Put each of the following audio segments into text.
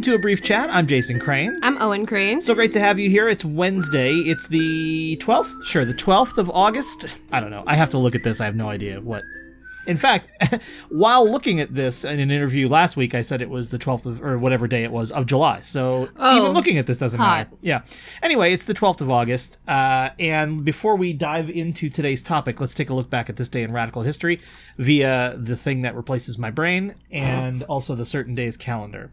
Welcome to a brief chat. I'm Jason Crane. I'm Owen Crane. So great to have you here. It's Wednesday. It's the 12th? Sure, the 12th of August. I don't know. I have to look at this. I have no idea what. In fact, while looking at this in an interview last week, I said it was the 12th of, or whatever day it was of July. So Oh, even looking at this doesn't hot. matter. Yeah. Anyway, it's the 12th of August. Uh, and before we dive into today's topic, let's take a look back at this day in radical history via the thing that replaces my brain and also the certain days calendar.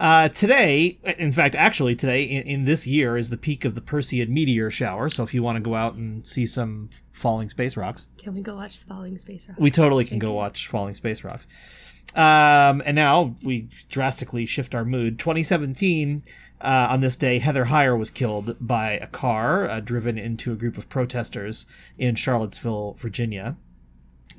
Uh, today, in fact, actually today in, in this year is the peak of the Perseid meteor shower. So if you want to go out and see some falling space rocks, Can we go watch Falling Space rocks? we totally can go watch falling space rocks. Um, and now we drastically shift our mood. 2017, uh, on this day, Heather Heyer was killed by a car uh, driven into a group of protesters in Charlottesville, Virginia.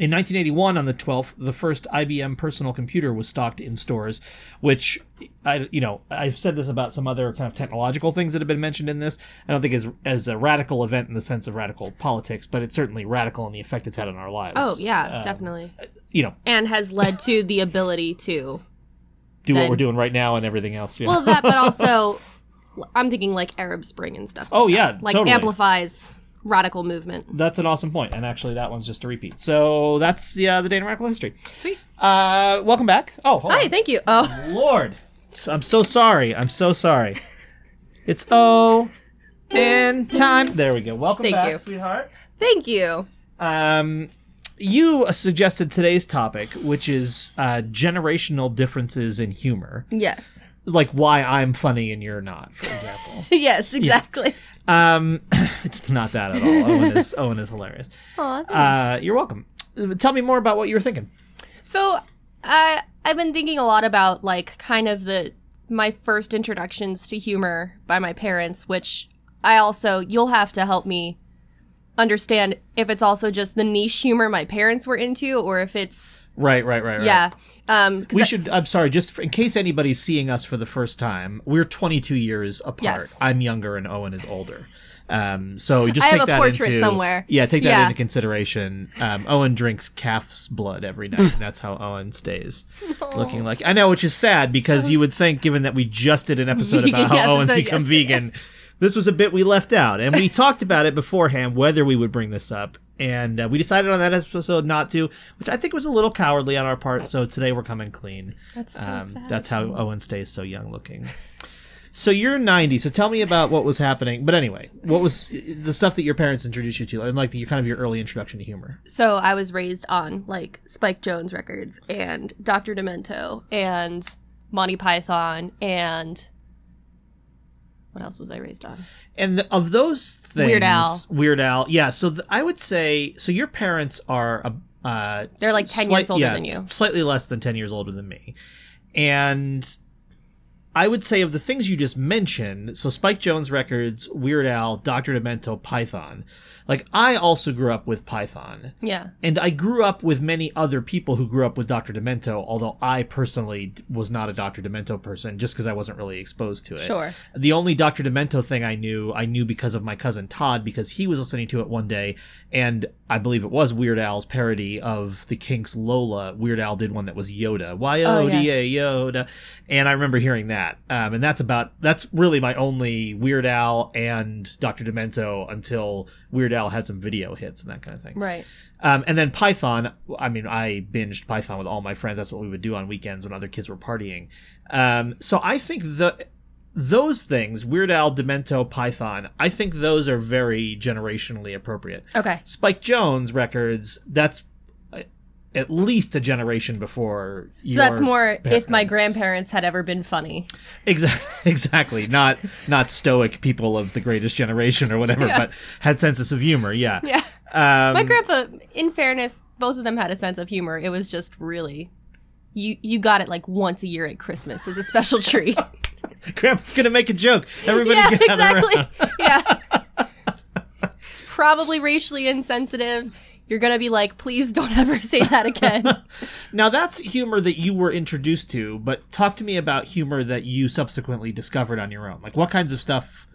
In 1981, on the 12th, the first IBM personal computer was stocked in stores, which I, you know, I've said this about some other kind of technological things that have been mentioned in this. I don't think as as a radical event in the sense of radical politics, but it's certainly radical in the effect it's had on our lives. Oh yeah, Um, definitely. you know, And has led to the ability to do what we're doing right now and everything else. Yeah. well that, but also I'm thinking like Arab Spring and stuff. oh yeah, that. like totally. amplifies radical movement. That's an awesome point, and actually, that one's just a repeat. So that's the uh, the day in radical history. Sweet. Uh, welcome back. Oh, hold Hi, on. thank you. Oh, Lord, I'm so sorry. I'm so sorry. It's oh, in time. There we go. Welcome Thank back, you. sweetheart. thank you. Um, you suggested today's topic, which is uh, generational differences in humor, Yes. like why I'm funny and you're not, for example. yes, exactly. Um, it's not that at all. Owen is Owen is hilarious. Aw. Uh, you're welcome. Tell me more about what you were thinking. So I I've been thinking a lot about like kind of the my first introductions to humor by my parents, which I also you'll have to help me understand if it's also just the niche humor my parents were into or if it's Right, right, right, right. yeah. Um We I- should. I'm sorry, just for, in case anybody's seeing us for the first time, we're 22 years apart. Yes. I'm younger and Owen is older. Um, so just I have take a that portrait into, somewhere. Yeah, take that Yeah. into consideration. Um, Owen drinks calf's blood every night, and that's how Owen stays looking like. I know, which is sad because you would think, given that we just did an episode about how Owen's become yesterday. vegan, this was a bit we left out, and we talked about it beforehand whether we would bring this up, and uh, we decided on that episode not to, which I think was a little cowardly on our part. So today we're coming clean. That's so Um, sad. That's how Owen stays so young looking. So you're 90. So tell me about what was happening. But anyway, what was the stuff that your parents introduced you to, and like the, kind of your early introduction to humor? so I was raised on like Spike Jones records and Dr. Demento and Monty Python and what else was I raised on? And the, of those things, Weird Al. Weird Al, yeah. So I would say, so your parents are. Uh, They're like 10 slight- years older yeah, than you. Slightly less than 10 years older than me. And I would say of the things you just mentioned, so Spike Jones records, Weird Al, Dr. Demento, Python. Like I also grew up with Python. Yeah. And I grew up with many other people who grew up with Dr. Demento, although I personally was not a Dr. Demento person just because I wasn't really exposed to it. Sure. The only Dr. Demento thing I knew, I knew because of my cousin Todd, because he was listening to it one day, and I believe it was Weird Al's parody of the Kinks' Lola. Weird Al did one that was Yoda, Y O D A oh, Yoda, and I remember hearing that. Um, and that's about that's really my only Weird Al and Dr. Demento until Weird Al had some video hits and that kind of thing. Right. Um, and then Python, I mean, I binged Python with all my friends. That's what we would do on weekends when other kids were partying. Um, so I think the those things, Weird Al, Demento, Python, I think those are very generationally appropriate. Okay. Spike Jones records, that's at least a generation before. So that's more if my grandparents had ever been funny. Exactly, exactly. Not not stoic people of the greatest generation or whatever, Yeah. but had senses of humor. Yeah. Yeah. Um, My grandpa, in fairness, both of them had a sense of humor. It was just really you you got it like once a year at Christmas as a special treat. Grandpa's gonna make a joke. Everybody yeah, exactly. yeah. It's probably racially insensitive. You're gonna be like, please don't ever say that again. Now that's humor that you were introduced to, but talk to me about humor that you subsequently discovered on your own. Like what kinds of stuff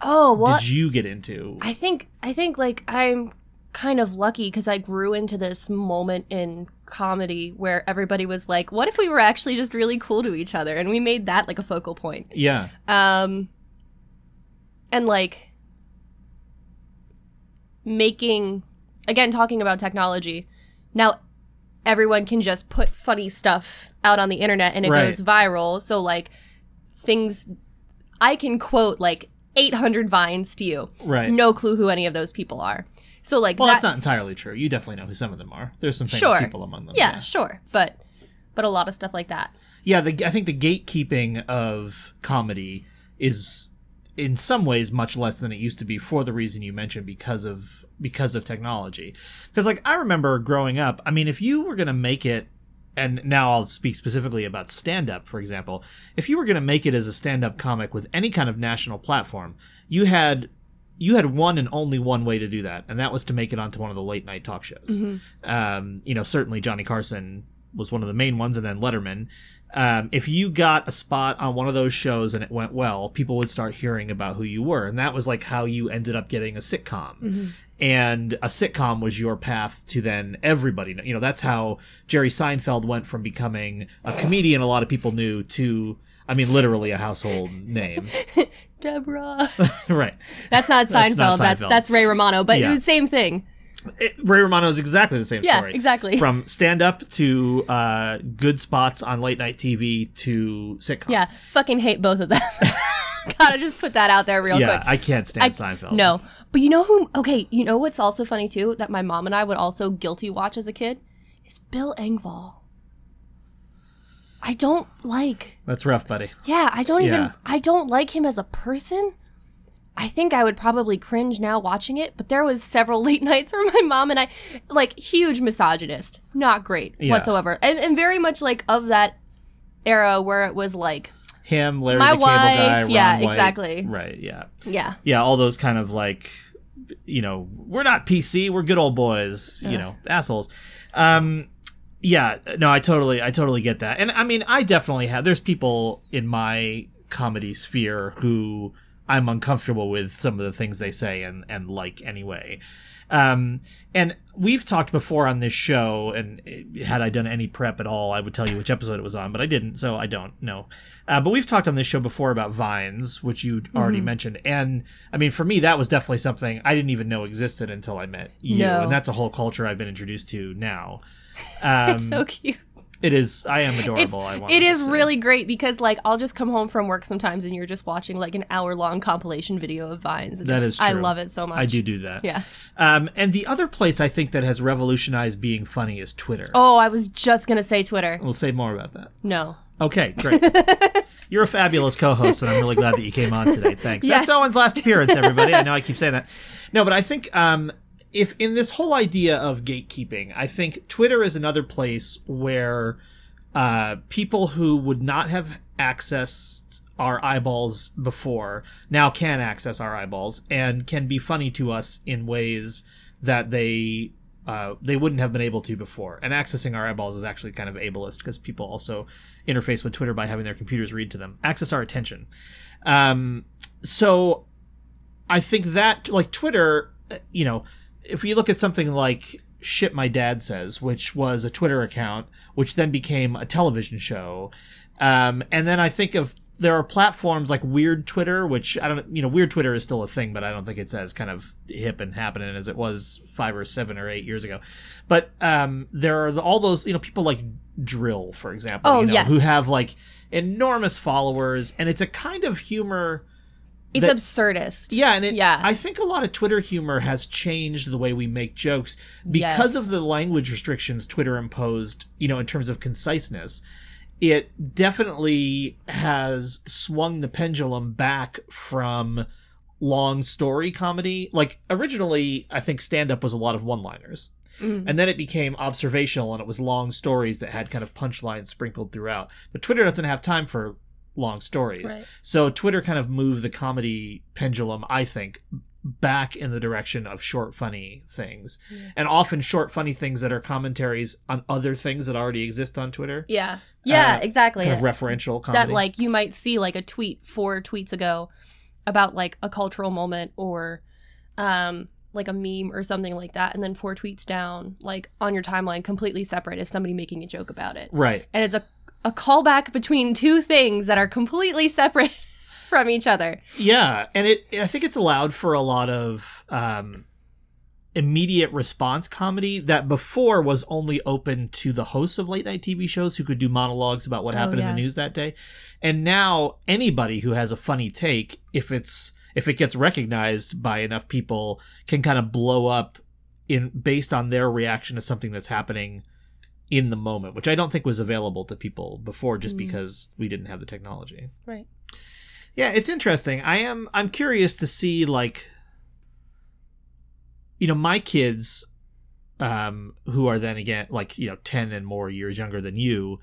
oh, well, did you get into? I think I think like I'm kind of lucky because I grew into this moment in comedy where everybody was like, "What if we were actually just really cool to each other?" And we made that like a focal point. Yeah. Um, and like making again talking about technology now everyone can just put funny stuff out on the internet and it Right. goes viral so like things i can quote like 800 vines to you Right. no clue who any of those people are so like Well, that, that's not entirely true. You definitely know who some of them are. There's some famous Sure. people among them. yeah, sure but but a lot of stuff like that Yeah, the, I think the gatekeeping of comedy is in some ways much less than it used to be for the reason you mentioned because of because of technology. Because like I remember growing up, I mean if you were going to make it and now I'll speak specifically about stand up for example, if you were going to make it as a stand up comic with any kind of national platform, you had you had one and only one way to do that, and that was to make it onto one of the late night talk shows. Um, you know, certainly Johnny Carson was one of the main ones, and then Letterman. Um, if you got a spot on one of those shows and it went well, people would start hearing about who you were, and that was like how you ended up getting a sitcom. And a sitcom was your path to then everybody. know- You know, that's how Jerry Seinfeld went from becoming a comedian a lot of people knew to, I mean, literally a household name. deborah right. that's not That's seinfeld not that's Seinfeld. that's ray romano but Yeah. it was same thing It, Ray Romano is exactly the same Yeah, story. exactly. From stand up to uh, good spots on late night TV to sitcom. yeah fucking hate both of them gotta just put that out there real yeah. quick I can't stand I- Seinfeld. No. But you know who okay, you know what's also funny too, that my mom and I would also guilty watch as a kid? Is Bill Engvall. I don't like that's rough, buddy. yeah, I don't even Yeah. I don't like him as a person. I think I would probably cringe now watching it, but there was several late nights where my mom and I like huge misogynist. Not great Yeah. whatsoever. And and very much like of that era where it was like Him, Larry My the Cable Guy, wife, yeah, White. exactly. Right. Yeah. yeah. Yeah. All those kind of like, you know, we're not PC, we're good old boys. You know, assholes. Um, yeah. No, I totally, I totally get that. And I mean, I definitely have. There's people in my comedy sphere who I'm uncomfortable with some of the things they say and and like anyway. Um, and we've talked before on this show, and had I done any prep at all, I would tell you which episode it was on, but I didn't, so I don't know. Uh, but we've talked on this show before about vines, which you already Mm-hmm. mentioned, and I mean, for me, that was definitely something I didn't even know existed until I met you, No. and that's a whole culture I've been introduced to now. Um, It's so cute. It is. I am It's, adorable. I want it is really great because like I'll just come home from work sometimes and you're just watching like an hour long compilation video of vines. And That it's- is I love it so much. I do do that. Yeah. Um, and the other place I think that has revolutionized being funny is Twitter. Oh, I was just gonna say Twitter. We'll say more about that. No. Okay, great. You're a fabulous co-host, and I'm really glad that you came on today. Thanks. Yeah. That's Owen's last appearance, everybody. I know I keep saying that. No, but I think um, if in this whole idea of gatekeeping, I think Twitter is another place where uh, people who would not have accessed our eyeballs before now can access our eyeballs and can be funny to us in ways that they uh, they wouldn't have been able to before. And accessing our eyeballs is actually kind of ableist because people also interface with Twitter by having their computers read to them. Access our attention. Um, so I think that like Twitter, uh, you know, if you look at something like shit my dad says, which was a Twitter account, which then became a television show, um, and then I think of there are platforms like Weird Twitter, which I don't, you know, Weird Twitter is still a thing, but I don't think it's as kind of hip and happening as it was five or seven or eight years ago. But um, there are all those, you know, people like dril, for example, Oh, you know, yes. who have like enormous followers, and it's a kind of humor. It's that- absurdist. Yeah, and it, Yeah. I think a lot of Twitter humor has changed the way we make jokes because Yes. of the language restrictions Twitter imposed, you know, in terms of conciseness. It definitely has swung the pendulum back from long story comedy. Like originally, I think stand up was a lot of one-liners. Mhm. And then it became observational and it was long stories that had kind of punchlines sprinkled throughout. But Twitter doesn't have time for long stories. Right. So Twitter kind of moved the comedy pendulum, I think, back in the direction of short funny things. Yeah. And often short funny things that are commentaries on other things that already exist on Twitter. Yeah. Yeah, Uh, exactly. Kind of referential comedy. that like you might see like a tweet four tweets ago about like a cultural moment or um like a meme or something like that, and then four tweets down, like on your timeline, completely separate, is somebody making a joke about it, Right. and it's a a callback between two things that are completely separate from each other. Yeah, and it I think it's allowed for a lot of um immediate response comedy that before was only open to the hosts of late night TV shows who could do monologues about what Oh, happened in the news that day. And now anybody who has a funny take if it's if it gets recognized by enough people can kind of blow up in based on their reaction to something that's happening in the moment, which I don't think was available to people before just Mm. because we didn't have the technology. Right. Yeah, it's interesting. I am I'm curious to see like you know, my kids um who are then again like, you know, 10 and more years younger than you,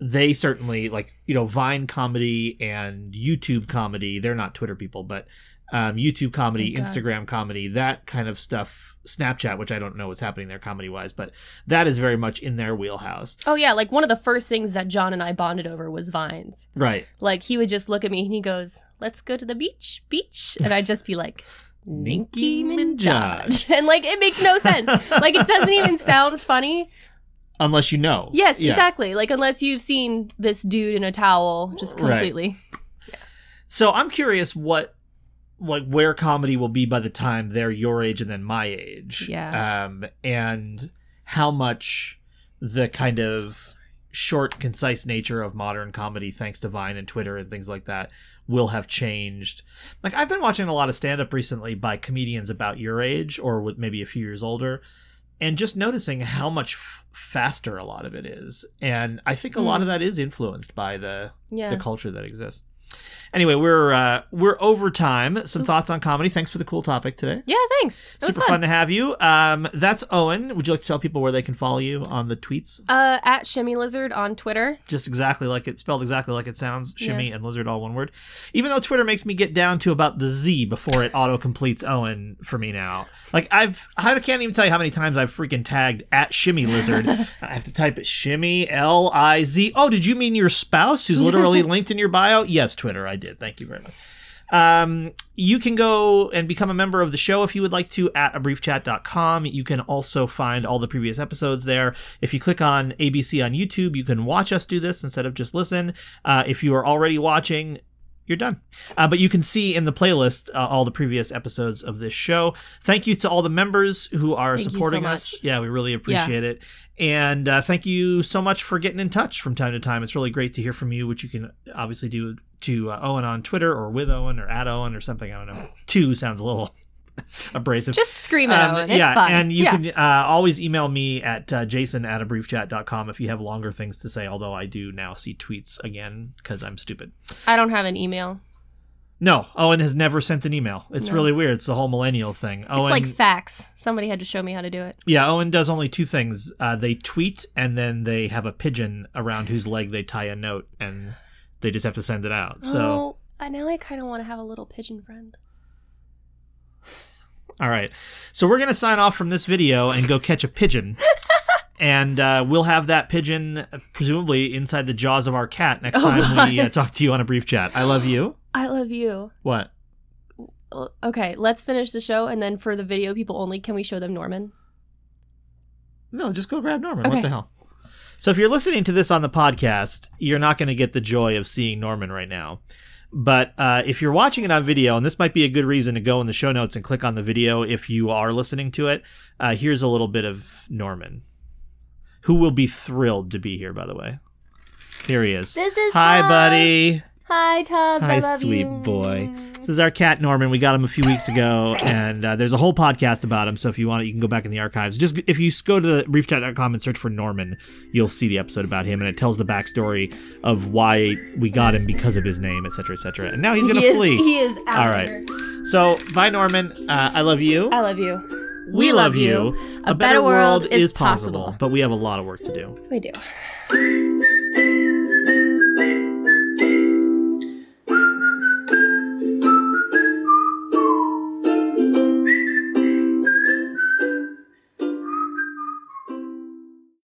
they certainly like, you know, Vine comedy and YouTube comedy, they're not Twitter people, but um YouTube comedy, Thank God. Instagram comedy, that kind of stuff, Snapchat, which I don't know what's happening there comedy wise, but that is very much in their wheelhouse. Oh yeah, like one of the first things that John and I bonded over was vines. Right. Like he would just look at me and he goes, "Let's go to the beach, beach," and I'd just be like, Nicki "Nicki Minaj." Minaj," and like it makes no sense. like it doesn't even sound funny. Unless you know. Yes, Yeah. exactly. Like unless you've seen this dude in a towel, just Right. completely. So I'm curious what like where comedy will be by the time they're your age and then my age. Yeah. Um and how much the kind of short, concise nature of modern comedy, thanks to Vine and Twitter and things like that, will have changed. Like I've been watching a lot of stand up recently by comedians about your age or with maybe a few years older. And just noticing how much f- faster a lot of it is, and I think a lot Mm. of that is influenced by the Yeah. the culture that exists. Anyway, we're uh, we're over time. Some Oop. thoughts on comedy. Thanks for the cool topic today. yeah, thanks. It was Super fun. to have you. Um, that's Owen. Would you like to tell people where they can follow you on the tweets? Uh, at Shimmy Lizard on Twitter. Just exactly like it, spelled exactly like it sounds. Shimmy and lizard, all one word. Even though Twitter makes me get down to about the Z before it auto completes Owen for me now. Like I've, I can't even tell you how many times I've freaking tagged at Shimmy Lizard. I have to type it Shimmy L I Z. Oh, did you mean your spouse who's literally linked in your bio? Yes, Twitter, I did. Thank you very much. Um, you can go and become a member of the show if you would like to at abriefchat.com. You can also find all the previous episodes there. If you click on ABC on YouTube, you can watch us do this instead of just listen. Uh, if you are already watching, you're done. Uh, but you can see in the playlist uh, all the previous episodes of this show. Thank you to all the members who are Thank you so supporting us. Yeah, we really appreciate it. And uh, thank you so much for getting in touch from time to time. It's really great to hear from you, which you can obviously do to uh, Owen on Twitter or with Owen or at Owen or something. I don't know. Two sounds a little abrasive. Just scream at Um, Owen. It's yeah, fine. and you yeah. can uh, always email me at uh, jason at a briefchat.com if you have longer things to say, although I do now see tweets again because I'm stupid. I don't have an email. No, Owen has never sent an email. It's No. really weird. It's the whole millennial thing. Owen, It's like fax. Somebody had to show me how to do it. yeah, Owen does only two things. Uh, they tweet and then they have a pigeon around whose leg they tie a note, and they just have to send it out. So, oh, I now I kind of want to have a little pigeon friend. all right. So we're gonna sign off from this video and go catch a pigeon. And uh, we'll have that pigeon presumably inside the jaws of our cat next Oh time we uh, talk to you on a brief chat. I love you. I love you. What? Okay, let's finish the show, and then for the video people only, can we show them Norman? No, just go grab Norman. What the hell? So if you're listening to this on the podcast, you're not going to get the joy of seeing Norman right now. But uh, if you're watching it on video, and this might be a good reason to go in the show notes and click on the video if you are listening to it, uh, here's a little bit of Norman, who will be thrilled to be here, by the way. Here he is. Is Hi, Tubbs. buddy. Hi, Tubbs. Hi, I love sweet you. boy. This is our cat Norman. We got him a few weeks ago, and uh, there's a whole podcast about him. So if you want it, you can go back in the archives. Just if you go to the briefchat.com and search for Norman, you'll see the episode about him, and it tells the backstory of why we got him because of his name, etc., etc. And now he's gonna he is, flee. He is out All right. here. So bye, Norman. Uh, I love you. I love you. we love you. A better world is possible. but we have a lot of work to do. We do.